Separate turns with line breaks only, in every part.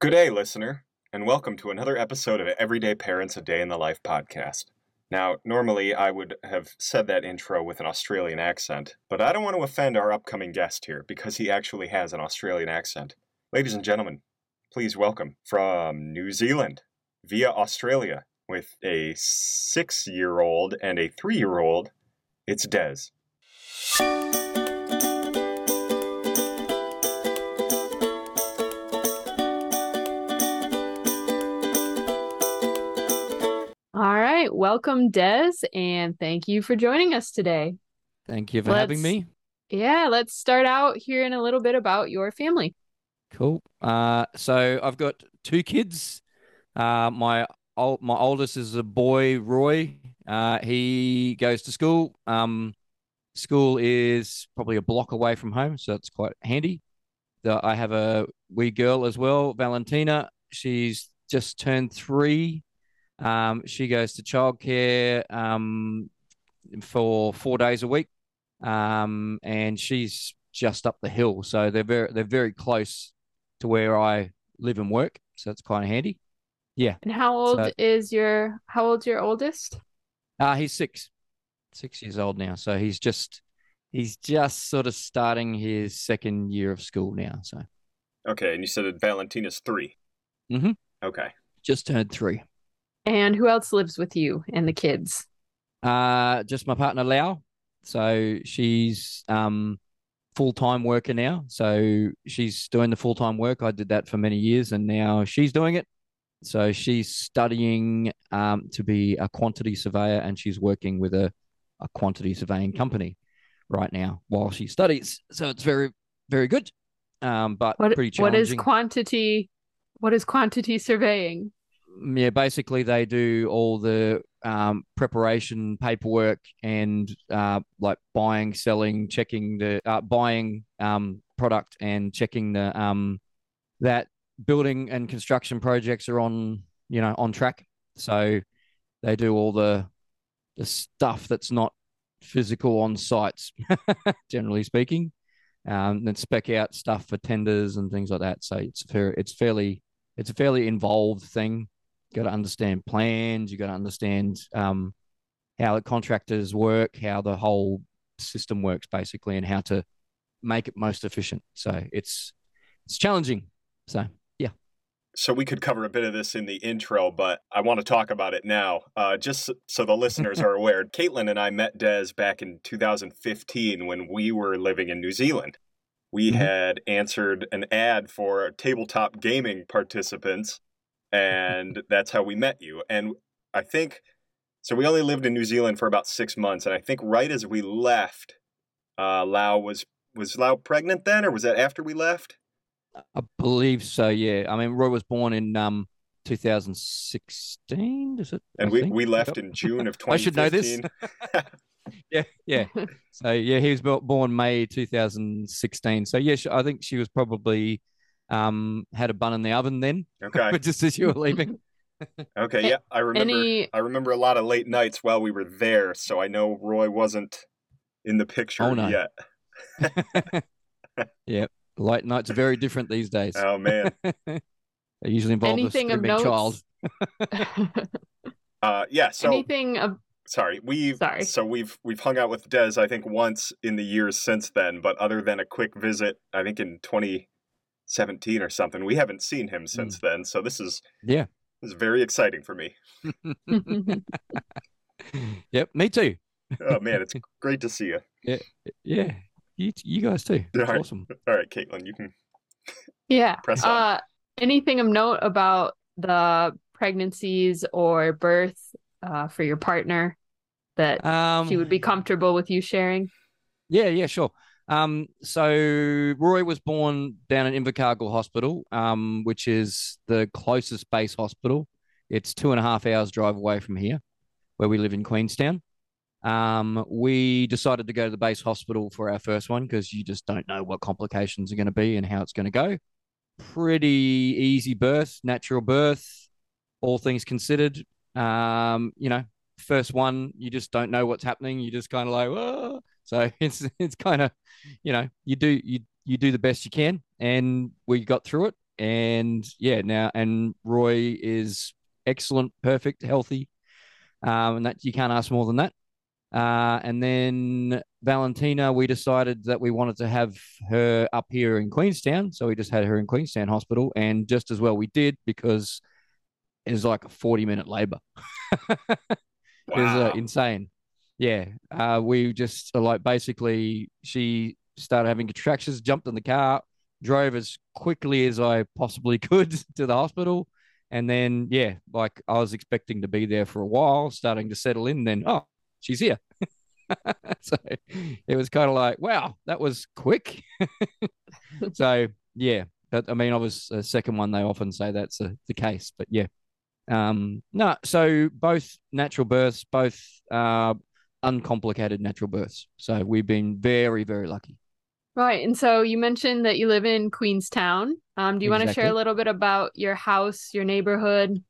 Good day, listener, and welcome to another episode of Everyday Parents A Day in the Life podcast. Now, normally I would have said that intro with an Australian accent, but I don't want to offend our upcoming guest here because he actually has an Australian accent. Ladies and gentlemen, please welcome from New Zealand via Australia with a six year old and a three year old, it's
Dez. Right. Welcome, Dez, and thank you for joining us today.
Thank you for having
Let's-
me.
Yeah, let's start out hearing a little bit about your family.
Cool. Uh, so I've got two kids. Uh, my old, my oldest is a boy, Roy. Uh, he goes to school. Um, school is probably a block away from home, so it's quite handy. The, I have a wee girl as well, Valentina. She's just turned three. Um, she goes to childcare um, for four days a week, um, and she's just up the hill, so they're very they're very close to where I live and work, so it's kind of handy. Yeah.
And how old
So-
is your how old's your oldest?
Uh, he's six, six years old now, so he's just he's just sort of starting his second year of school now, so
Okay, and you said that Valentina's 3
Mm-hmm.
Okay.
just turned three.
And who else lives with you and the kids?
Uh, just my partner Lau. So she's um full time worker now. So she's doing the full time work. I did that for many years, and now she's doing it. So she's studying um to be a quantity surveyor, and she's working with a a quantity surveying company right now while she studies. So it's very very good, um, but
What
pretty
what is quantity what is quantity surveying?
Yeah, basically they do all the um, preparation paperwork and uh, like buying, selling, checking the uh, buying um, product and checking the um, that building and construction projects are on you know on track. So they do all the the stuff that's not physical on sites, generally speaking. Um, then spec out stuff for tenders and things like that. So it's fair, it's fairly it's a fairly involved thing got to understand plans. You got to understand um, how the contractors work, how the whole system works, basically, and how to make it most efficient. So it's it's challenging. So yeah.
So we could cover a bit of this in the intro, but I want to talk about it now. Uh, just so- the listeners are aware, Caitlin and I met Dez back in 2015 when we were living in New Zealand. We
Mhm.
had answered an ad for tabletop gaming participants, and that's how we met you. And I think so. We only lived in New Zealand for about six months, and I think right as we left, uh, Lau was was Lau pregnant then, or was that after we left?
I believe so. Yeah. I mean, Roy was born in um 2016. Is it?
And
I
we,
think?
we left in June of
I should know this. yeah, yeah. So yeah, he was born May 2016. So yeah, sh- I think she was probably um had a bun in the oven then,
Okay.
but just as you were leaving.
Okay. Yeah. I remember.
Any
I remember a lot of late nights while we were there, so I know Roy wasn't in the picture
Oh, no.
yet.
Yep. Late nights are very different these days.
Oh man.
They usually involve
anything
a
of
screaming child.
Uh, yeah. So
anything of
sorry. we've
Sorry.
So we've we've hung out with Dez. I think once in the years since then, but other than a quick visit, I think in 2017 or something, we haven't seen him since then. So this is.
Yeah.
this is very exciting for me.
Yep, me too.
Oh man, it's great to see you.
Yeah, you you guys too. It's
All right.
awesome.
All right, Caitlin, you can
Yeah.
press on.
Uh, anything of note about the pregnancies or birth uh, for your partner that
Um,
she would be comfortable with you sharing?
Yeah, yeah, sure. Um, so Roy was born down at Invercargill Hospital, um, which is the closest base hospital. It's two and a half hours drive away from here, where we live in Queenstown. Um, we decided to go to the base hospital for our first one because you just don't know what complications are going to be and how it's going to go. Pretty easy birth, natural birth, all things considered. Um, you know, first one, you just don't know what's happening. You just kind of like, Whoa. So it's it's kind of, you know, you do you you do the best you can, and we got through it. and yeah, now and Roy is excellent, perfect, healthy, um, and that you can't ask more than that. Uh, and then Valentina, we decided that we wanted to have her up here in Queenstown, so we just had her in Queenstown Hospital, and just as well we did because it was like a forty-minute labour. it was uh, insane. Yeah, uh, we just uh, like basically she started having contractions, jumped in the car, drove as quickly as I possibly could to the hospital, and then yeah, like I was expecting to be there for a while, starting to settle in. Then oh, she's here. so it was kind of like wow, that was quick. so yeah, but I mean, I was a second one. They often say that's a, the case, but yeah. Um, no, so both natural births, both uh, uncomplicated natural births. So we've been very, very lucky.
Right. And so you mentioned that you live in Queenstown. Um, do you want to share a little bit about your house, your neighborhood?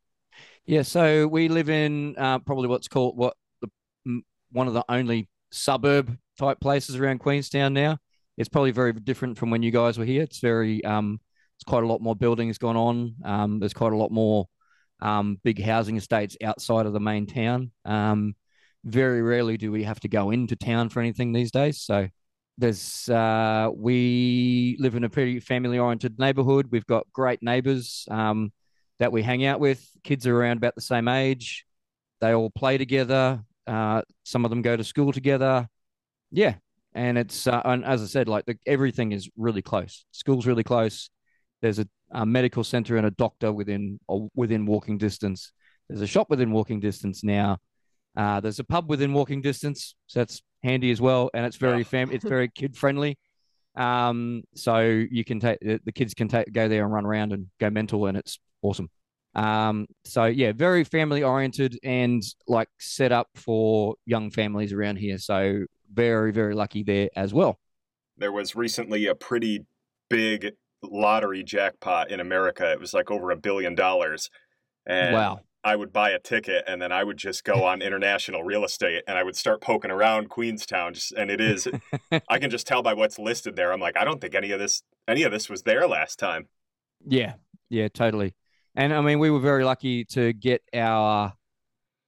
Yeah, so we live in uh, probably what's called what the one of the only suburb type places around Queenstown now. It's probably very different from when you guys were here. It's very um, it's quite a lot more buildings gone on. Um, there's quite a lot more um, big housing estates outside of the main town. Very rarely do we have to go into town for anything these days. So there's uh, we live in a pretty family oriented neighborhood. We've got great neighbors. Um, that we hang out with. Kids are around about the same age. They all play together. Uh, some of them go to school together. Yeah, and it's uh, and as I said, like the, everything is really close. School's really close. There's a, a medical center and a doctor within within walking distance. There's a shop within walking distance now. Uh, there's a pub within walking distance, so that's handy as well, and it's very
Yeah.
fam. It's very kid friendly. Um, so you can take the kids can take go there and run around and go mental, and it's awesome. Um, so yeah, very family oriented and like set up for young families around here. So very very lucky there as well.
There was recently a pretty big lottery jackpot in America. It was like over a billion dollars. And
wow.
I would buy a ticket and then I would just go on international real estate and I would start poking around Queenstown just and it is I can just tell by what's listed there. I'm like, I don't think any of this any of this was there last time.
Yeah, yeah, totally. And I mean, we were very lucky to get our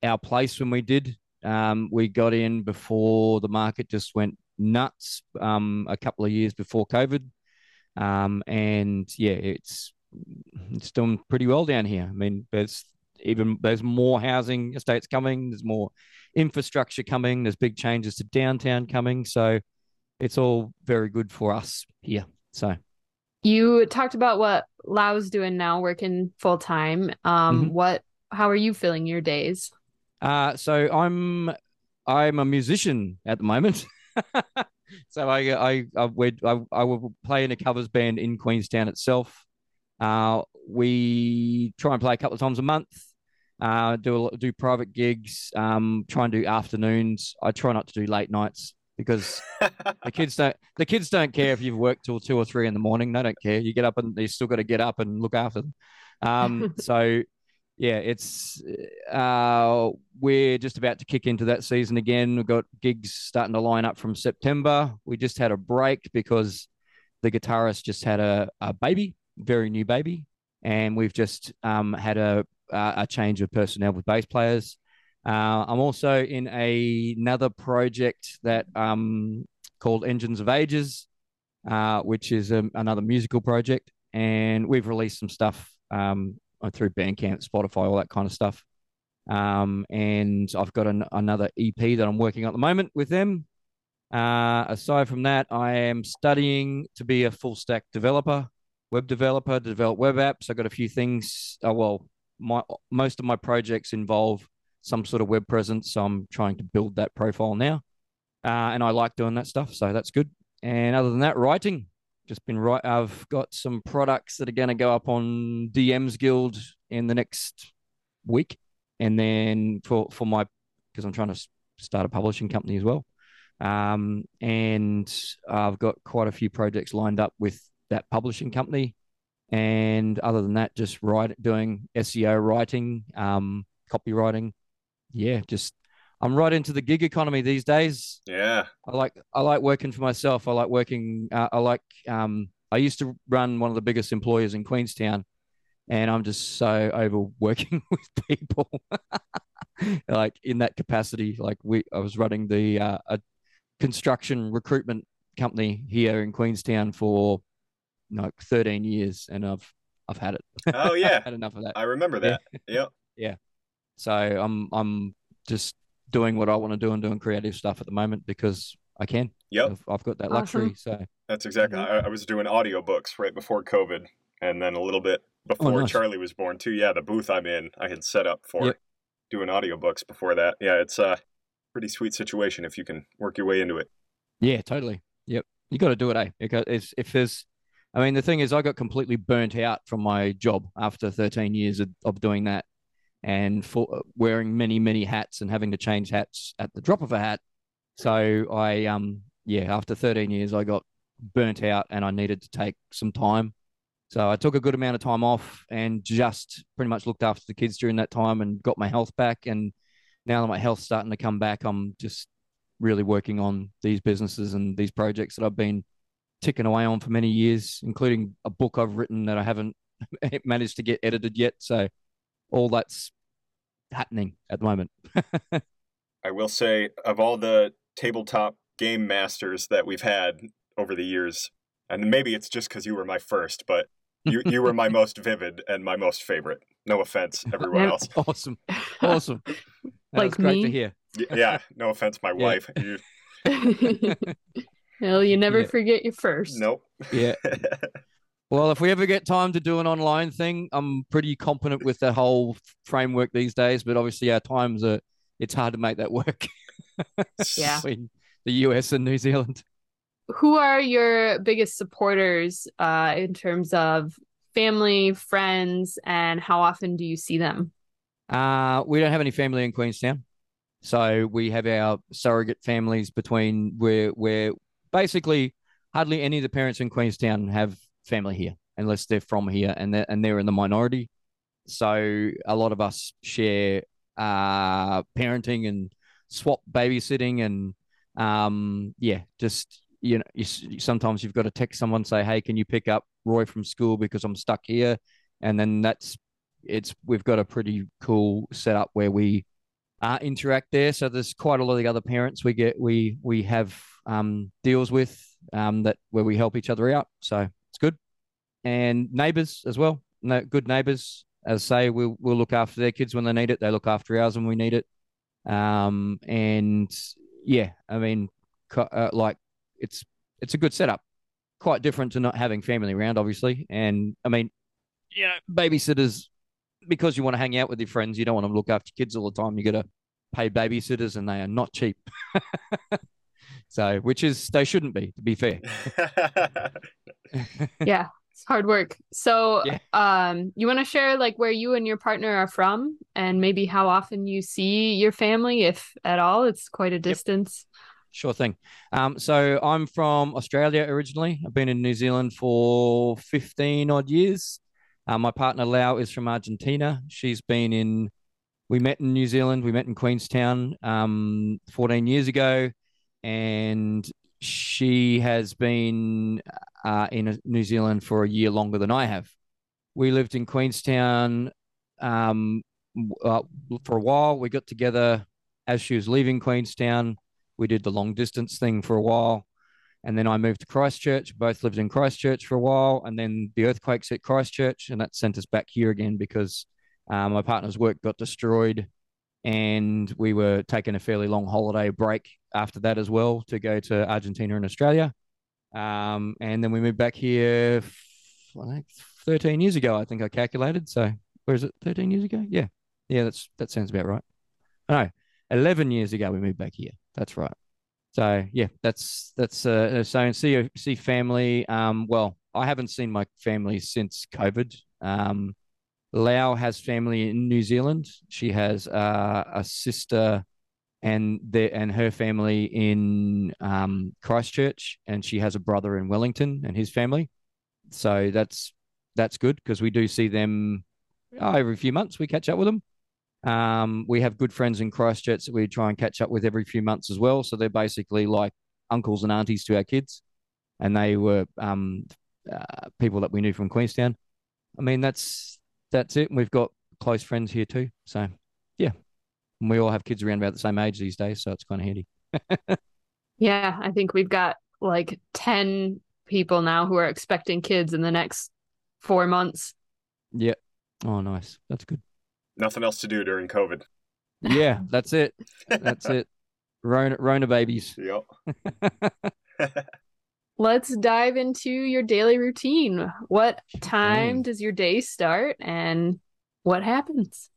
our place when we did. Um, we got in before the market just went nuts. Um, a couple of years before COVID, um, and yeah, it's it's doing pretty well down here. I mean, there's even there's more housing estates coming. There's more infrastructure coming. There's big changes to downtown coming. So it's all very good for us here. So.
You talked about what Lau's doing now, working full time. Um,
Mhm.
what how are you filling your days?
Uh, so I'm I'm a musician at the moment. so I I I, would, I I will play in a covers band in Queenstown itself. Uh, we try and play a couple of times a month. Uh, do a, do private gigs. Um, try and do afternoons. I try not to do late nights because the kids don't the kids don't care if you've worked till two or three in the morning. They don't care. You get up and you still got to get up and look after them. Um, so yeah, it's uh, we're just about to kick into that season again. We've got gigs starting to line up from September. We just had a break because the guitarist just had a, a baby, very new baby, and we've just um, had a a change of personnel with bass players. Uh, I'm also in a, another project that um, called Engines of Ages, uh, which is a, another musical project, and we've released some stuff um, through Bandcamp, Spotify, all that kind of stuff. Um, and I've got an, another EP that I'm working on at the moment with them. Uh, aside from that, I am studying to be a full stack developer, web developer, to develop web apps. I've got a few things. Uh, well, my most of my projects involve some sort of web presence, so I'm trying to build that profile now. Uh, and I like doing that stuff, so that's good. And other than that, writing. Just been right. I've got some products that are going to go up on DM's Guild in the next week, and then for for my because I'm trying to start a publishing company as well. Um, and I've got quite a few projects lined up with that publishing company. And other than that, just write doing SEO writing, um, copywriting. Yeah, just I'm right into the gig economy these days.
Yeah.
I like I like working for myself. I like working. Uh, I like um, I used to run one of the biggest employers in Queenstown, and I'm just so over working with people, like in that capacity. Like we, I was running the uh, a construction recruitment company here in Queenstown for like 13 years, and I've I've had it.
Oh yeah,
had enough of that.
I remember that. Yeah.
yeah. So I'm I'm just doing what I want to do and doing creative stuff at the moment because I can.
Yep.
I've, I've got that luxury. So
that's exactly.
Mhm.
I, I was doing audiobooks right before COVID, and then a little bit before
Oh, nice.
Charlie was born too. Yeah, the booth I'm in, I had set up for
Yep.
doing audiobooks before that. Yeah, it's a pretty sweet situation if you can work your way into it.
yeah, totally. Yep. You got to do it, eh? Because it's, if there's, I mean, the thing is, I got completely burnt out from my job after 13 years of, of doing that and for wearing many, many hats and having to change hats at the drop of a hat. So I, um, yeah, after 13 years, I got burnt out and I needed to take some time. So I took a good amount of time off and just pretty much looked after the kids during that time and got my health back. And now that my health's starting to come back, I'm just really working on these businesses and these projects that I've been ticking away on for many years, including a book I've written that I haven't managed to get edited yet. So all that's happening at the moment.
I will say, of all the tabletop game masters that we've had over the years, and maybe it's just because you were my first, but you, you were my most vivid and my most favorite. No offense, everyone else.
awesome. Awesome. That
Like
was great to
me?
hear.
Yeah, no offense, my
Yeah.
wife. You,
well, you never
Yeah.
forget your first.
nope.
Yeah. Well, if we ever get time to do an online thing, I'm pretty competent with that whole framework these days. But obviously, our times are, it's hard to make that work
Yeah.
between the US and New Zealand.
Who are your biggest supporters uh, in terms of family, friends, and how often do you see them?
Uh, we don't have any family in Queenstown. So we have our surrogate families between where where basically hardly any of the parents in Queenstown have family here unless they're from here and they're, and they're in the minority. So a lot of us share uh, parenting and swap babysitting and um, yeah, just you know, you, sometimes you've got to text someone say, "Hey, can you pick up Roy from school because I'm stuck here?" And then that's it's we've got a pretty cool setup where we uh, interact there. So there's quite a lot of the other parents we get we we have um, deals with um, that where we help each other out. So it's good, and neighbours as well. No, good neighbours. As I say, we'll we'll look after their kids when they need it. They look after ours when we need it. Um, and yeah, I mean, uh, like it's it's a good setup. Quite different to not having family around, obviously. And I mean, you know, babysitters because you want to hang out with your friends, you don't want to look after kids all the time. You got to pay babysitters, and they are not cheap. so, which is they shouldn't be, to be fair.
Yeah, it's hard work. So,
Yeah.
um, you want to share like where you and your partner are from and maybe how often you see your family, if at all? It's quite a distance.
Sure thing. Um, so I'm from Australia originally. I've been in New Zealand for 15 odd years. Uh, my partner Lau is from Argentina. She's been in, we met in New Zealand, we met in Queenstown um, 14 years ago, and she has been uh, in New Zealand for a year longer than I have. We lived in Queenstown um, uh, for a while. We got together as she was leaving Queenstown we did the long distance thing for a while. And then I moved to Christchurch. Both lived in Christchurch for a while. And then the earthquakes hit Christchurch, and that sent us back here again because um, my partner's work got destroyed. And we were taking a fairly long holiday break after that as well to go to Argentina and Australia. Um, and then we moved back here, I think 13 years ago, I think I calculated. So where is it? 13 years ago? Yeah. Yeah, that's that sounds about right. No, 11 years ago we moved back here. That's right. So yeah, that's that's uh so and see see family. Um, well, I haven't seen my family since COVID. Um, Lau has family in New Zealand. She has uh, a sister and the and her family in um, Christchurch, and she has a brother in Wellington and his family. So that's that's good because we do see them oh, every few months. We catch up with them. Um, we have good friends in Christchurch that we try and catch up with every few months as well. So they're basically like uncles and aunties to our kids, and they were um, uh, people that we knew from Queenstown. I mean, that's that's it. We've got close friends here too. So yeah, and we all have kids around about the same age these days, so it's kind of handy.
Yeah, I think we've got like 10 people now who are expecting kids in the next four months.
yeah. Oh, nice. That's good.
Nothing else to do during COVID.
Yeah, that's it. That's it. Rona, Rona babies.
Yep.
Let's dive into your daily routine. What time does your day start and what happens?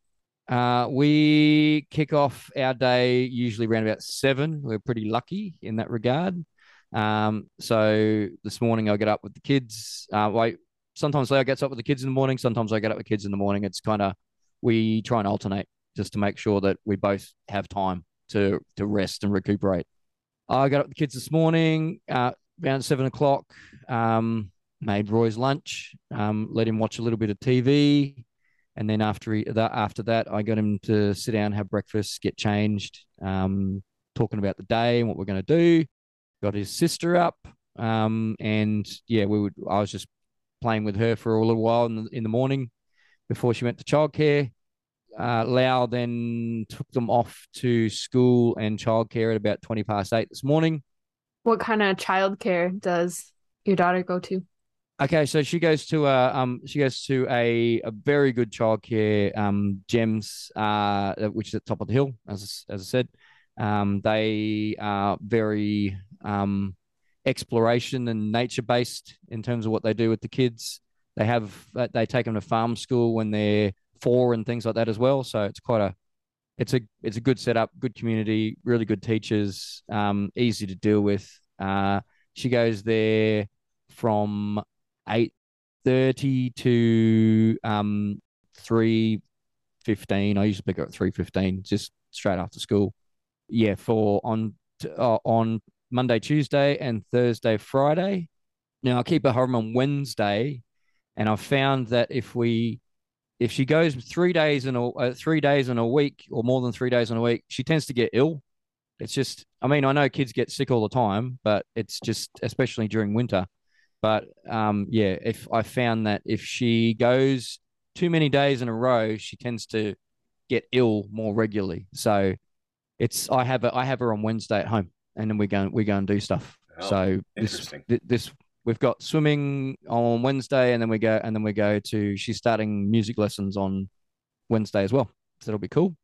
Uh, we kick off our day usually around about seven. We're pretty lucky in that regard. Um, so this morning I get up with the kids. Uh, wait, sometimes Leo gets up with the kids in the morning. Sometimes I get up with kids in the morning. It's kind of we try and alternate just to make sure that we both have time to to rest and recuperate. I got up with the kids this morning uh, around seven o'clock. Um, made Roy's lunch. Um, let him watch a little bit of TV. And then after he, that, after that, I got him to sit down, have breakfast, get changed, um, talking about the day and what we're going to do. Got his sister up, um, and yeah, we would. I was just playing with her for a little while in the, in the morning before she went to childcare. Uh, Lau then took them off to school and childcare at about twenty past eight this morning.
What kind of childcare does your daughter go to?
Okay, so she goes to a um she goes to a a very good childcare um gems uh which is at the top of the hill as as I said. Um they are very um exploration and nature based in terms of what they do with the kids. They have uh, they take them to farm school when they're four and things like that as well. So it's quite a it's a it's a good setup, good community, really good teachers, um easy to deal with. Uh she goes there from eight thirty to um three fifteen. I usually pick her at three fifteen, just straight after school. Yeah, for on uh, on Monday, Tuesday, and Thursday, Friday. Now I keep her home on Wednesday, and I've found that if we if she goes three days in a uh, three days in a week or more than three days in a week, she tends to get ill. It's just, I mean, I know kids get sick all the time, but it's just especially during winter. But um, yeah, if I found that if she goes too many days in a row, she tends to get ill more regularly. So it's I have a, I have her on Wednesday at home, and then we go we go and do stuff.
Oh,
so this
interesting.
this we've got swimming on Wednesday, and then we go and then we go to she's starting music lessons on Wednesday as well. So that'll be cool.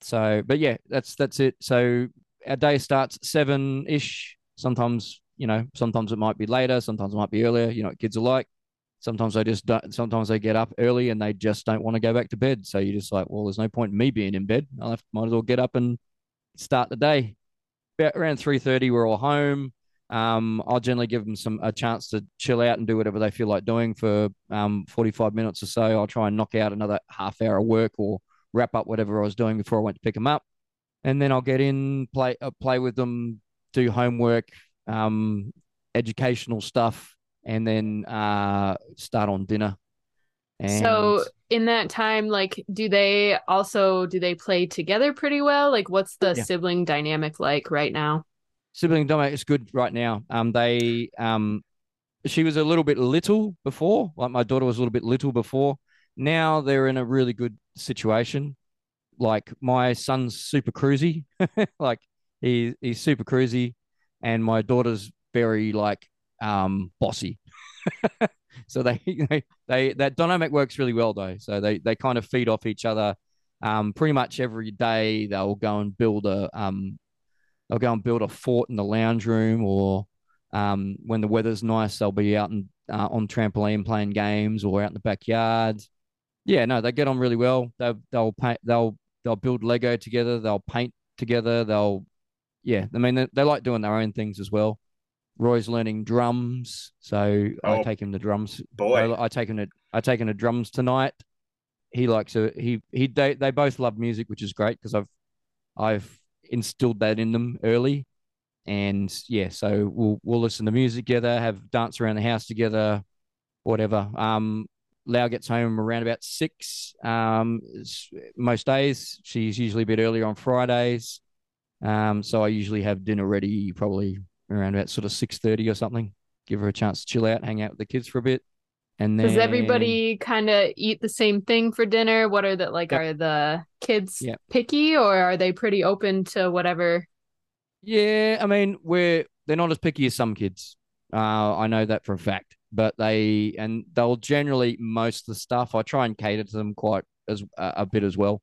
So, but yeah, that's that's it. So our day starts seven ish. Sometimes you know, sometimes it might be later, sometimes it might be earlier. You know, kids are like. Sometimes they just don't. Sometimes they get up early and they just don't want to go back to bed. So you're just like, well, there's no point in me being in bed. I might as well get up and start the day. About around three thirty, we're all home. Um, I'll generally give them some a chance to chill out and do whatever they feel like doing for um 45 minutes or so. I'll try and knock out another half hour of work or wrap up whatever I was doing before I went to pick them up, and then I'll get in, play uh, play with them, do homework, um, educational stuff, and then uh, start on dinner. And
So in that time, like, do they also do they play together pretty well? Like, what's the
Yeah.
sibling dynamic like right now?
Sibling dynamic is good right now. Um, they um, she was a little bit little before, like my daughter was a little bit little before. Now they're in a really good situation. Like my son's super cruisy, like he he's super cruisy, and my daughter's very like um bossy. so they, they they that dynamic works really well though. So they they kind of feed off each other. Um, pretty much every day they'll go and build a um they'll go and build a fort in the lounge room, or um, when the weather's nice, they'll be out and uh, on trampoline playing games or out in the backyard. Yeah, no, they get on really well. They'll they'll paint they'll they'll build Lego together. They'll paint together. They'll yeah, I mean they, they like doing their own things as well. Roy's learning drums, so I
Oh,
take him to drums.
Boy,
I, I take him to I take him to drums tonight. He likes to he he they, they both love music, which is great because I've I've instilled that in them early. And yeah, so we'll we'll listen to music together, have dance around the house together, whatever. Um Lau gets home around about six. Um most days. She's usually a bit earlier on Fridays. Um so I usually have dinner ready probably around about sort of six thirty or something. give her a chance to chill out, hang out with the kids for a bit. And then
Does everybody kind of eat the same thing for dinner? What are the like?
Yep.
Are the kids
Yep.
picky, or are they pretty open to whatever?
Yeah, I mean, we're they're not as picky as some kids. Uh, I know that for a fact. But they and they'll generally most of the stuff. I try and cater to them quite as a, a bit as well,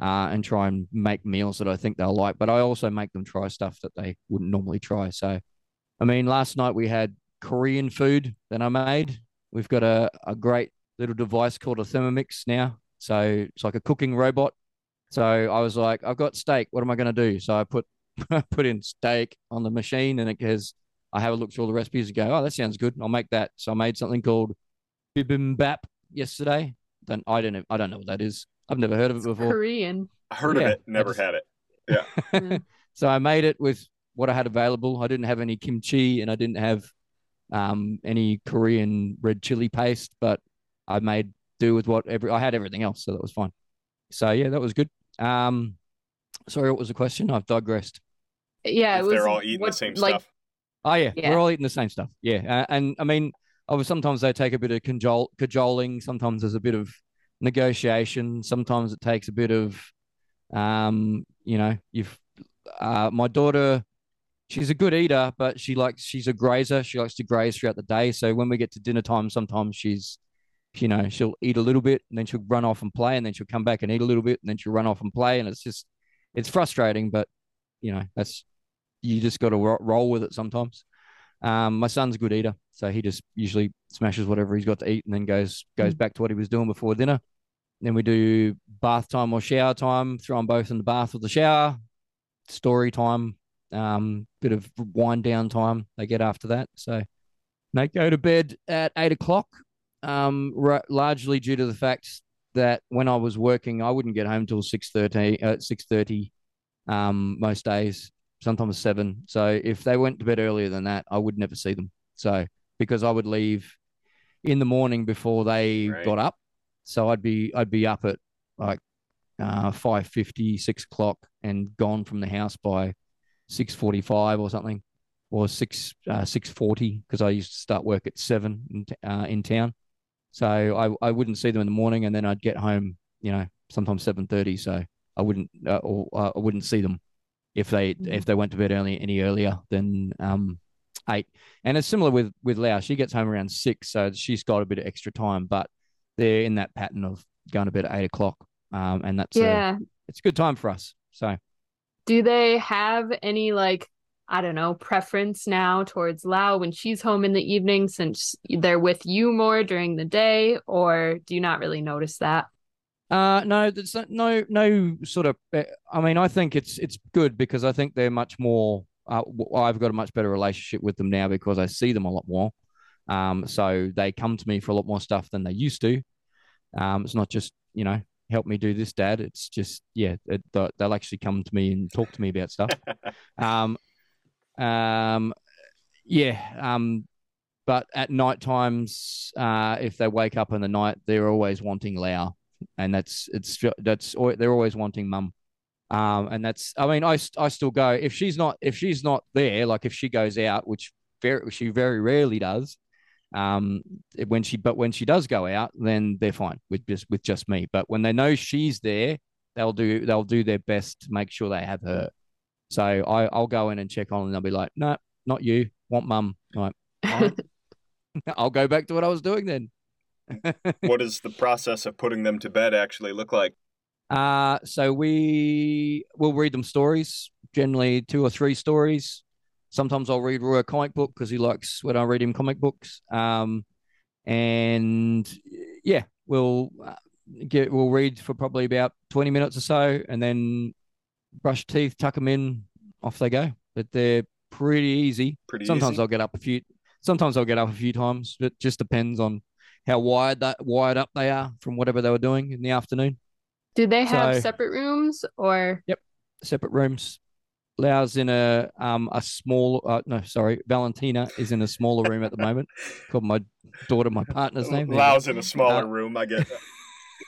uh, and try and make meals that I think they'll like. But I also make them try stuff that they wouldn't normally try. So, I mean, last night we had Korean food that I made. We've got a, a great little device called a Thermomix now. So it's like a cooking robot. So I was like, I've got steak. What am I going to do? So I put put in steak on the machine and it goes, I have a look through all the recipes and go, oh, that sounds good. I'll make that. So I made something called bibimbap yesterday. Then I don't know. I don't know what that is. I've never heard of it before.
Korean.
I heard
Yeah,
of it, never
just-
had it. Yeah.
So I made it with what I had available. I didn't have any kimchi and I didn't have um, any Korean red chili paste, but I made do with what every I had everything else, so that was fine. So yeah, that was good. Um, sorry, what was the question? I've digressed.
Yeah, it was
they're all eating
what-
the same
like,
stuff.
Oh yeah,
Yeah.
we're all eating the same stuff. Yeah, uh, and I mean, oh, sometimes they take a bit of cajole, cajoling. Sometimes there's a bit of negotiation. Sometimes it takes a bit of, um, you know, you've. Uh, my daughter, she's a good eater, but she likes she's a grazer. She likes to graze throughout the day. So when we get to dinner time, sometimes she's, you know, she'll eat a little bit and then she'll run off and play, and then she'll come back and eat a little bit, and then she'll run off and play, and it's just, it's frustrating, but you know, that's you just got to ro- roll with it sometimes. Um, my son's a good eater, so he just usually smashes whatever he's got to eat and then goes goes back to what he was doing before dinner. Then we do bath time or shower time, throw them both in the bath or the shower. Story time, um, bit of wind down time they get after that. So they go to bed at eight o'clock, um, ra- largely due to the fact that when I was working, I wouldn't get home till six thirty, uh, six thirty, um, most days sometimes seven. So if they went to bed earlier than that, I would never see them. So because I would leave in the morning before they
Right.
got up, so I'd be I'd be up at like uh, 5.50, 6 o'clock and gone from the house by six forty five or something, or six uh, six forty because I used to start work at seven in, t- uh, in town. So I I wouldn't see them in the morning, and then I'd get home, you know, sometimes seven thirty. So I wouldn't uh, or uh, I wouldn't see them if they
Mhm.
if they went to bed early any earlier than um eight. And it's similar with with Lau. She gets home around six, so she's got a bit of extra time. But they're in that pattern of going to bed at eight o'clock, um, and that's a,
yeah.
it's a good time for us. So
Do they have any like I don't know preference now towards Lau when she's home in the evening since they're with you more during the day, or do you not really notice that?
Uh, no, there's no no sort of. uh, I mean, I think it's it's good because I think they're much more. Uh, w- I've got a much better relationship with them now because I see them a lot more. Um, so they come to me for a lot more stuff than they used to. Um, it's not just you know help me do this, Dad. It's just yeah, it, they'll they'll actually come to me and talk to me about stuff. um, um, yeah. Um, but at night times, uh, if they wake up in the night, they're always wanting Lau and that's it's that's they're always wanting mum um and that's i mean i i still go if she's not if she's not there like if she goes out which very she very rarely does um when she but when she does go out then they're fine with just with just me but when they know she's there they'll do they'll do their best to make sure they have her so i i'll go in and check on and they'll be like no not you want mum I'm like, I'll go back to what i was doing then
what does the process of putting them to bed actually look like?
Uh, so we will read them stories, generally two or three stories. Sometimes I'll read Roy a comic book because he likes when I read him comic books. Um, and yeah, we'll uh, get we'll read for probably about twenty minutes or so, and then brush teeth, tuck them in, off they go. But they're pretty easy.
Pretty
Sometimes
easy.
I'll get up a few. Sometimes I'll get up a few times. It just depends on how wired that wired up they are from whatever they were doing in the afternoon.
Do they have
So-
separate rooms or Yep,
separate rooms. Lau's in a um a small uh, no sorry Valentina is in a smaller room at the moment. Called my daughter my partner's name. There.
Lau's in a smaller
Uh,
room. I get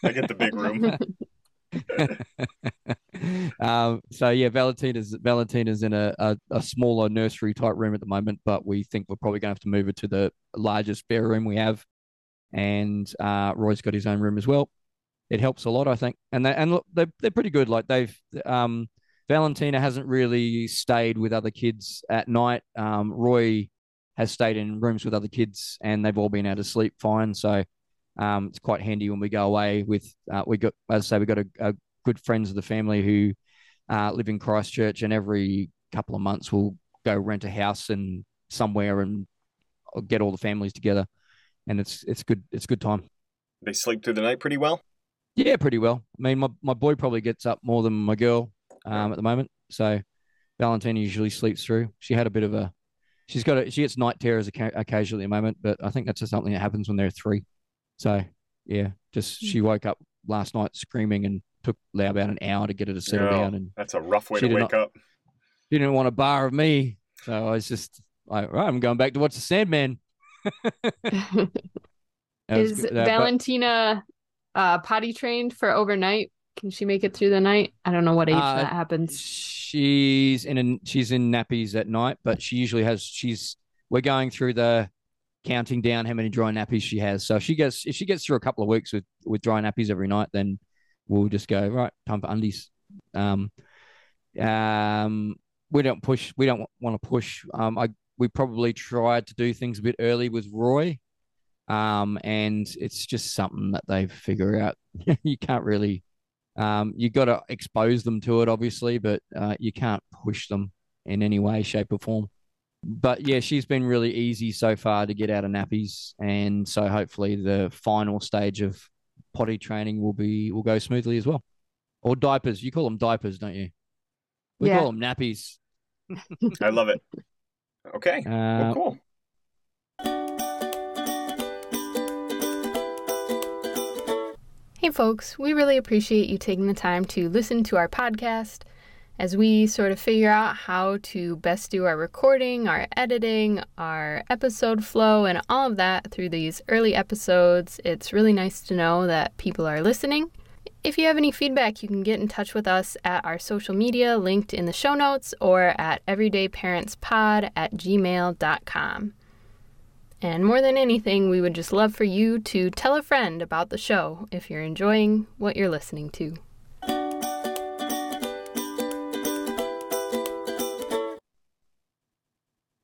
I get the big room.
um, so yeah, Valentina's Valentina's in a, a, a smaller nursery type room at the moment, but we think we're probably going to have to move her to the largest spare room we have. And uh, Roy's got his own room as well. It helps a lot, I think. And they, and look, they're they're pretty good. Like they've um, Valentina hasn't really stayed with other kids at night. Um, Roy has stayed in rooms with other kids, and they've all been able to sleep fine. So um, it's quite handy when we go away. With uh, we got, as I say, we got a, a good friends of the family who uh, live in Christchurch, and every couple of months we'll go rent a house and somewhere and get all the families together, and it's it's good it's good time.
They sleep through the night pretty well.
Yeah, pretty well. I mean, my, my boy probably gets up more than my girl um, at the moment. So Valentina usually sleeps through. She had a bit of a, she's got a, she gets night terrors occasionally at the moment, but I think that's just something that happens when they're three. So yeah, just she woke up last night screaming and took about an hour to get her to settle
No,
down. And
That's a rough way to wake
not-
up.
she didn't want a bar of me. So I was just like, right, I'm going back to watch the Sandman.
Is
good. But-
Valentina uh, potty trained for overnight? Can she make it through the night? I don't know what age
Uh,
that happens.
She's in a, she's in nappies at night, but she usually has she's we're going through the counting down how many dry nappies she has. So if she gets if she gets through a couple of weeks with with dry nappies every night, then we'll just go right time for undies. Um, um, we don't push. We don't want to push. Um, I we probably tried to do things a bit early with Roy, um, and it's just something that they figure out. you can't really um, you got to expose them to it, obviously, but uh, you can't push them in any way, shape, or form. But yeah, she's been really easy so far to get out of nappies, and so hopefully the final stage of potty training will be will go smoothly as well. Or diapers, you call them diapers, don't you? We
Yeah.
call them nappies.
I love it. Okay.
Uh,
Well, cool.
Hey, folks, we really appreciate you taking the time to listen to our podcast as we sort of figure out how to best do our recording, our editing, our episode flow, and all of that through these early episodes. It's really nice to know that people are listening. If you have any feedback, you can get in touch with us at our social media linked in the show notes or at everydayparentspod at gmail.com. And more than anything, we would just love for you to tell a friend about the show if you're enjoying what you're listening to.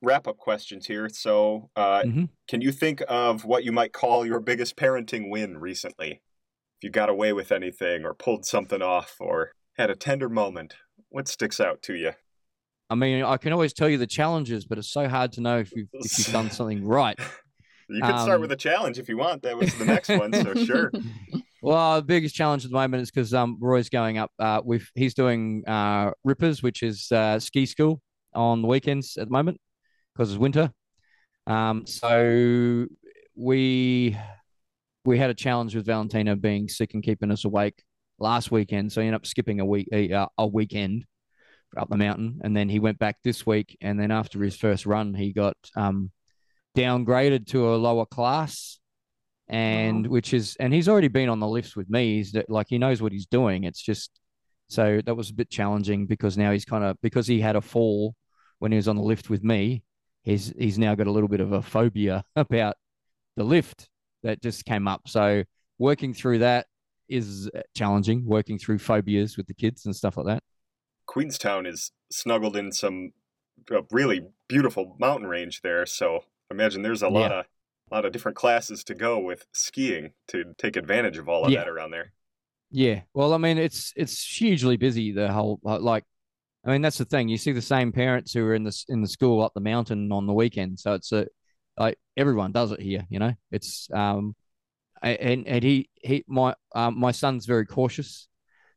Wrap up questions here. So, uh,
mhm.
can you think of what you might call your biggest parenting win recently? If you got away with anything, or pulled something off, or had a tender moment, what sticks out to you?
I mean, I can always tell you the challenges, but it's so hard to know if you've if you've done something right.
You can start
Um,
with a challenge if you want. That was the next one, so sure.
Well, the biggest challenge at the moment is because um, Roy's going up uh, with he's doing uh, Rippers, which is uh, ski school on the weekends at the moment because it's winter. Um, so we we had a challenge with Valentina being sick and keeping us awake last weekend. So he ended up skipping a week a, uh, a weekend up the mountain, and then he went back this week. And then after his first run, he got um, downgraded to a lower class and which is and he's already been on the lifts with me he's that- like he knows what he's doing it's just so that was a bit challenging because now he's kind of because he had a fall when he was on the lift with me he's he's now got a little bit of a phobia about the lift that just came up so working through that is challenging working through phobias with the kids and stuff like that
Queenstown is snuggled in some uh, really beautiful mountain range there, so imagine there's a lot
Yeah.
of a lot of different classes to go with skiing to take advantage of all of
Yeah.
that around there.
Yeah, well, I mean, it's it's hugely busy. The whole uh, like, I mean, that's the thing. You see the same parents who are in the in the school up the mountain on the weekend. So it's a like everyone does it here. You know, it's um, and and he he my um my son's very cautious,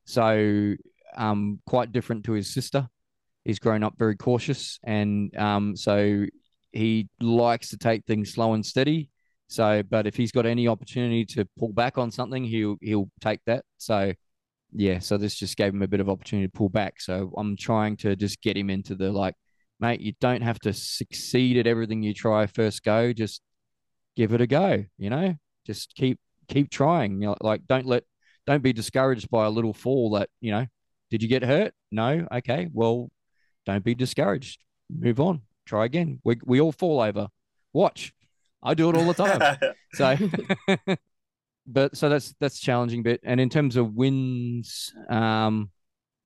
so um quite different to his sister. He's grown up very cautious, and um so he likes to take things slow and steady. So, but if he's got any opportunity to pull back on something, he'll he'll take that. So, yeah. So this just gave him a bit of opportunity to pull back. So I'm trying to just get him into the like, mate, you don't have to succeed at everything you try first go. Just give it a go. You know, just keep keep trying. You know, like don't let don't be discouraged by a little fall that you know Did you get hurt? No. Okay. Well, don't be discouraged. Move on. Try again. We we all fall over. Watch. I do it all the time. so but so that's that's challenging bit. And in terms of wins, um,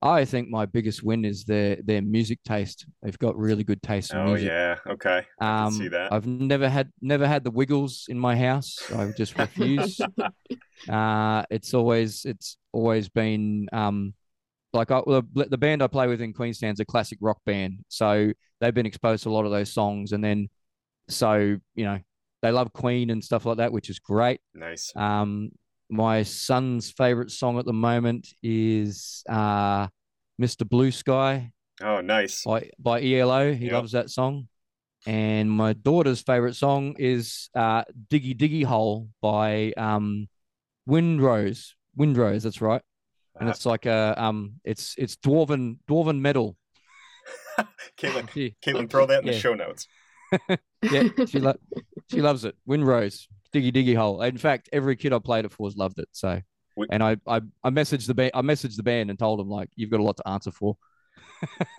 I think my biggest win is their their music taste. They've got really good taste in
oh
music.
yeah, okay. I
um,
see that.
I've never had never had the Wiggles in my house. I just refuse. uh, it's always it's always been um, like I, the, the band I play with in Queenstown's a classic rock band, so they've been exposed to a lot of those songs, and then so you know they love Queen and stuff like that, which is great.
Nice.
Um, my son's favorite song at the moment is uh, "Mr. Blue Sky"
Oh, nice.
by by ELO. He
Yep.
loves that song. And my daughter's favorite song is uh, "Diggy Diggy Hole" by um, Wind Rose. Windrose, that's right. And
Uh,
it's like a um, it's it's dwarven dwarven metal.
Caitlin, Caitlin, throw that in the show notes.
yeah, she lo- she loves it. Wind Rose, Diggy Diggy Hole. In fact, every kid I played it for has loved it. So,
We-
and I I I messaged the band. I messaged the band and told them like you've got a lot to answer for.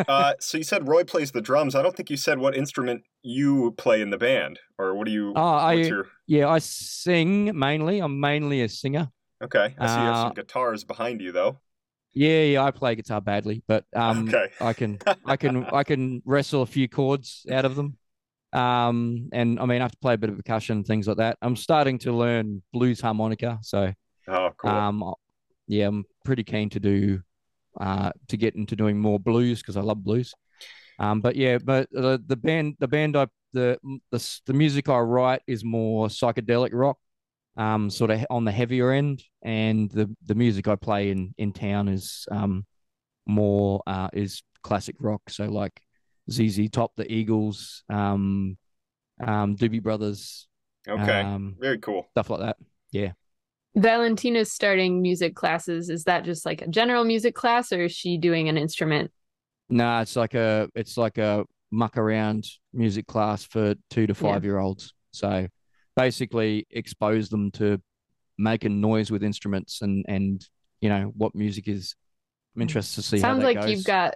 Uh, so you said Roy plays the drums. I don't think you said what instrument you play in the band, or what do you?
Oh, I
your?
yeah, I sing mainly. I'm mainly a singer.
Okay, I see you have
uh,
some guitars behind you though.
Yeah, yeah, I play guitar badly, but um,
okay.
I can, I can, I can wrestle a few chords out of them. Um, and I mean, I have to play a bit of percussion, things like that. I'm starting to learn blues harmonica, so
Oh, cool.
um, yeah, I'm pretty keen to do, uh, to get into doing more blues because I love blues. Um, but yeah, but the the band, the band I the the the music I write is more psychedelic rock, um, sort of on the heavier end, and the the music I play in in town is um more uh is classic rock, so like ZZ Top, the Eagles, um, um, Doobie Brothers,
okay.
um,
Very cool.
stuff like that. Yeah.
Valentina's starting music classes. Is that just like a general music class or is she doing an instrument?
No, it's like a it's like a muck around music class for two to
Yeah.
five year olds. So basically expose them to making noise with instruments and and you know what music is. I'm interested to see how
Sounds
that
like
goes.
you've got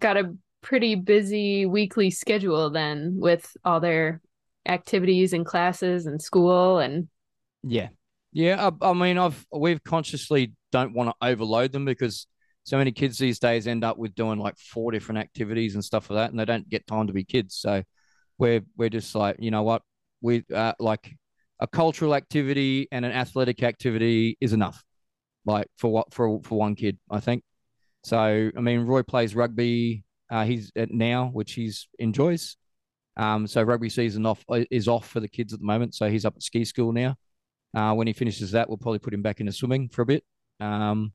got a pretty busy weekly schedule then with all their activities and classes and school and
Yeah, yeah. I, I mean, I've we've consciously don't want to overload them because so many kids these days end up with doing like four different activities and stuff like that, and they don't get time to be kids. So we're we're just like, you know what, we uh, like a cultural activity and an athletic activity is enough, like for what for for one kid, I think. So I mean, Roy plays rugby. Uh, he's at now, which he's enjoys. Um, so rugby season off uh, is off for the kids at the moment. So he's up at ski school now. Uh, when he finishes that, we'll probably put him back into swimming for a bit. Um,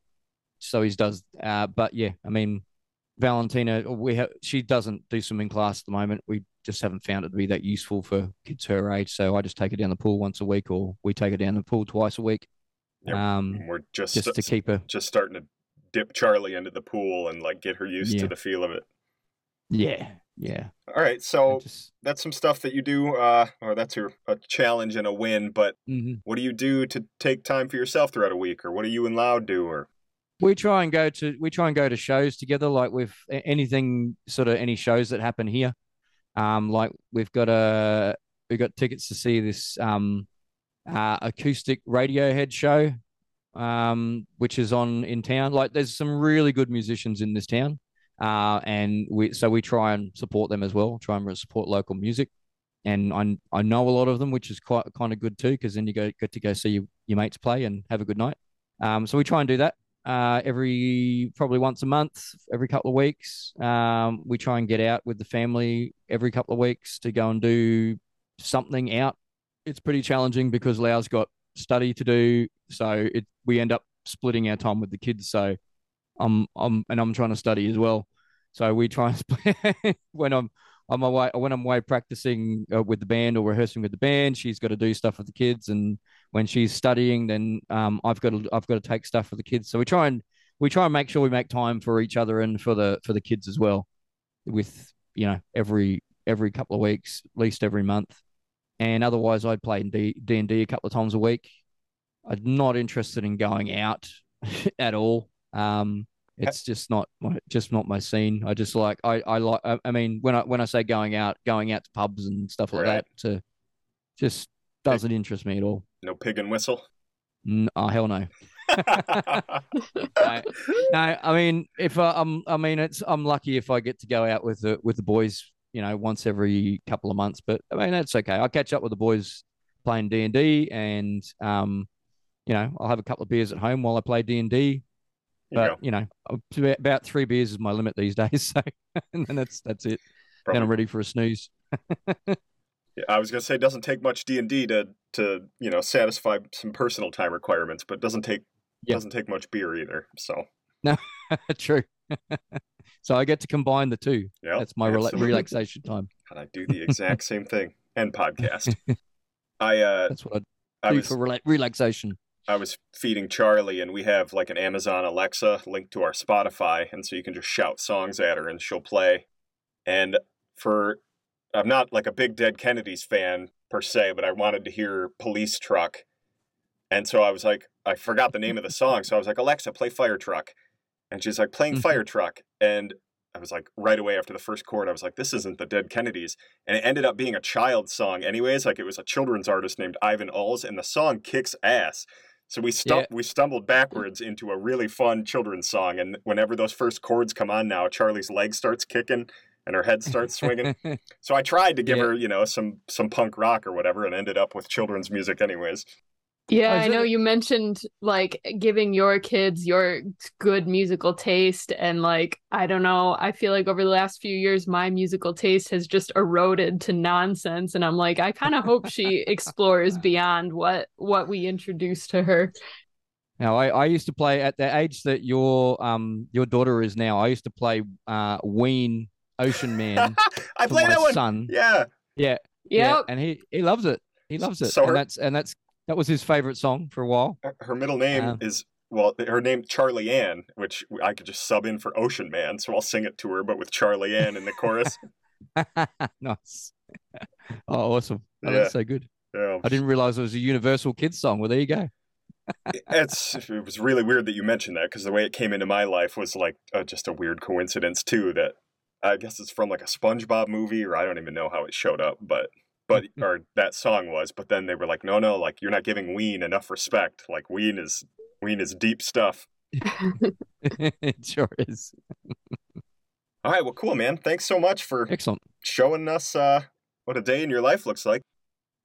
so he does. Uh, but yeah, I mean, Valentina, we ha- she doesn't do swimming class at the moment. We just haven't found it to be that useful for kids her age. So I just take her down the pool once a week, or we take her down the pool twice a week.
Yep.
Um,
We're just
just to keep her.
just starting to dip Charlie into the pool and like get her used
Yeah.
to the feel of it.
Yeah, yeah.
All right, so
Just,
that's some stuff that you do, uh, or that's your a challenge and a win. But
mhm.
what do you do to take time for yourself throughout a week, or what do you and Lau do, or
we try and go to we try and go to shows together like with anything sort of any shows that happen here um like we've got a we got tickets to see this um uh acoustic radiohead show um which is on in town like there's some really good musicians in this town uh and we so we try and support them as well try and support local music and I I know a lot of them which is quite kind of good too because then you go get to go see your, your mates play and have a good night um so we try and do that uh, every probably once a month, every couple of weeks. Um, we try and get out with the family every couple of weeks to go and do something out. It's pretty challenging because Lau's got study to do, so it we end up splitting our time with the kids. So I'm I'm and I'm trying to study as well. So we try and split when I'm on my way when I'm away practicing uh, with the band or rehearsing with the band. She's got to do stuff with the kids, and when she's studying, then um, I've got to I've got to take stuff for the kids. So we try and we try and make sure we make time for each other and for the for the kids as well. With you know every every couple of weeks, at least every month, and otherwise I'd play in D D and D a couple of times a week. I'm not interested in going out at all. Um, it's just not my just not my scene. I just like I I like I, I mean when I when I say going out going out to pubs and stuff like
Right.
that to just doesn't interest me at all.
No pig and whistle.
N- oh hell no. no, no, I mean, if I, I'm, I mean, it's I'm lucky if I get to go out with the with the boys, you know, once every couple of months. But I mean, that's okay. I'll catch up with the boys playing D and D, and um, you know, I'll have a couple of beers at home while I play D and D.
You.
But you know, about- three beers is my limit these days. So, and then that's that's it. Then I'm ready for a snooze.
Yeah, I was gonna say it doesn't take much D and D to to you know satisfy some personal time requirements, but it doesn't take
Yeah.
doesn't take much beer either. So no,
True. so I get to combine the two.
yeah,
That's my rela- relaxation time.
And I do the exact same thing and podcast. I uh
That's what
I
I do
was
for rela- relaxation.
I was feeding Charlie, and we have like an Amazon Alexa linked to our Spotify, and so you can just shout songs at her, and she'll play. And for, I'm not like a big Dead Kennedys fan per se, but I wanted to hear Police Truck, and so I was like, I forgot the name of the song, so I was like, Alexa, play Fire Truck, and she's like, playing
Mhm.
Fire Truck, and I was like, right away after the first chord, I was like, this isn't the Dead Kennedys. And it ended up being a child song, anyways. Like it was a children's artist named Ivan Ulz, and the song kicks ass. So we stum- we stumbled mm. backwards into a really fun children's song, and whenever those first chords come on now, Charlie's leg starts kicking and her head starts swinging. so I tried to give
Yeah.
her, you know, some some punk rock or whatever, and ended up with children's music anyways.
Yeah,
is
I know you mentioned like giving your kids your good musical taste and like I don't know, I feel like over the last few years my musical taste has just eroded to nonsense and I'm like I kind of hope she explores beyond what what we introduced to her.
Now, I, I used to play at the age that your um your daughter is now. I used to play uh Ween Ocean Man
I
for
played that one.
son.
Yeah,
Yeah, yeah, and he he loves it. He loves it,
So her-
and that's and that's that was his favorite song for a while.
Her- middle name
Uh.
is well, her name Charlie Ann, which I could just sub in for Ocean Man, so I'll sing it to her, but with Charlie Ann in the chorus.
nice. oh, awesome! Oh,
Yeah.
That's so good.
Yeah.
I didn't realize it was a Universal Kids song. Well, there you go.
it's it was really weird that you mentioned that because the way it came into my life was like uh, just a weird coincidence too that i guess it's from like a spongebob movie or i don't even know how it showed up but but or that song was but then they were like no no like you're not giving ween enough respect like ween is ween is deep stuff
it sure is.
all right well cool man thanks so much for
Excellent.
showing us uh what a day in your life looks like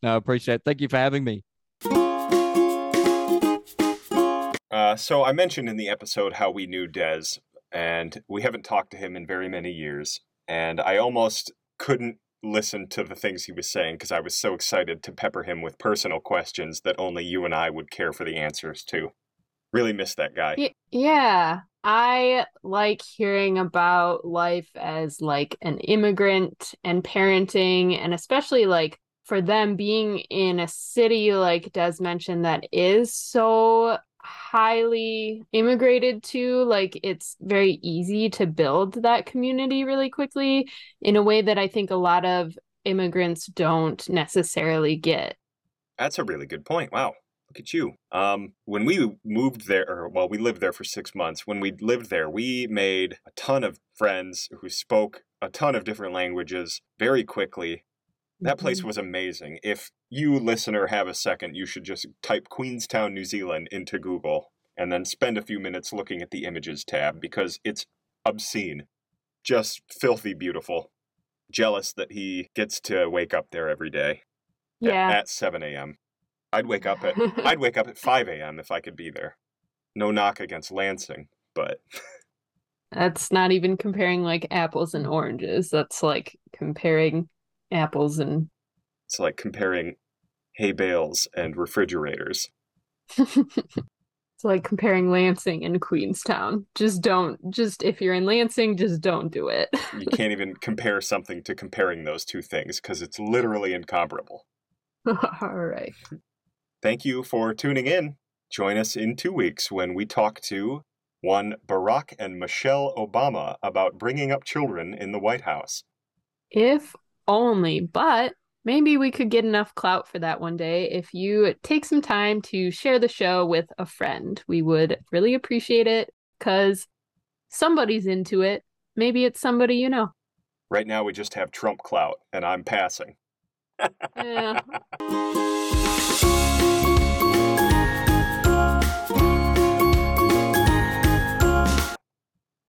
No, I appreciate. it. Thank you for having me.
Uh, so I mentioned in the episode how we knew Dez, and we haven't talked to him in very many years. And I almost couldn't listen to the things he was saying because I was so excited to pepper him with personal questions that only you and I would care for the answers to. Really miss that guy.
Yeah, I like hearing about life as like an immigrant and parenting, and especially like for them being in a city like Dez mentioned that is so highly immigrated to, like it's very easy to build that community really quickly in a way that I think a lot of immigrants don't necessarily get.
That's a really good point. Wow. Look at you. Um, when we moved there, or well, we lived there for six months. When we lived there, we made a ton of friends who spoke a ton of different languages very quickly. That place mm-hmm. was amazing. If you, listener, have a second, you should just type Queenstown, New Zealand into Google and then spend a few minutes looking at the images tab because it's obscene. Just filthy beautiful. Jealous that he gets to wake up there every day at-
Yeah.
at 7 a.m. I'd wake up at I'd wake up at 5 a.m. if I could be there. No knock against Lansing, but
That's not even comparing like apples and oranges. That's like comparing apples and
it's like comparing hay bales and refrigerators.
it's like comparing Lansing and Queenstown. Just don't just if you're in Lansing, just don't do it.
You can't even compare something to comparing those two things because it's literally incomparable.
All right.
Thank you for tuning in. Join us in two weeks when we talk to one Barack and Michelle Obama about bringing up children in the White House.
If only, but maybe we could get enough clout for that one day if you take some time to share the show with a friend. We would really appreciate it because somebody's into it. Maybe it's somebody you know.
Right now, we just have Trump clout, and I'm passing.
Yeah.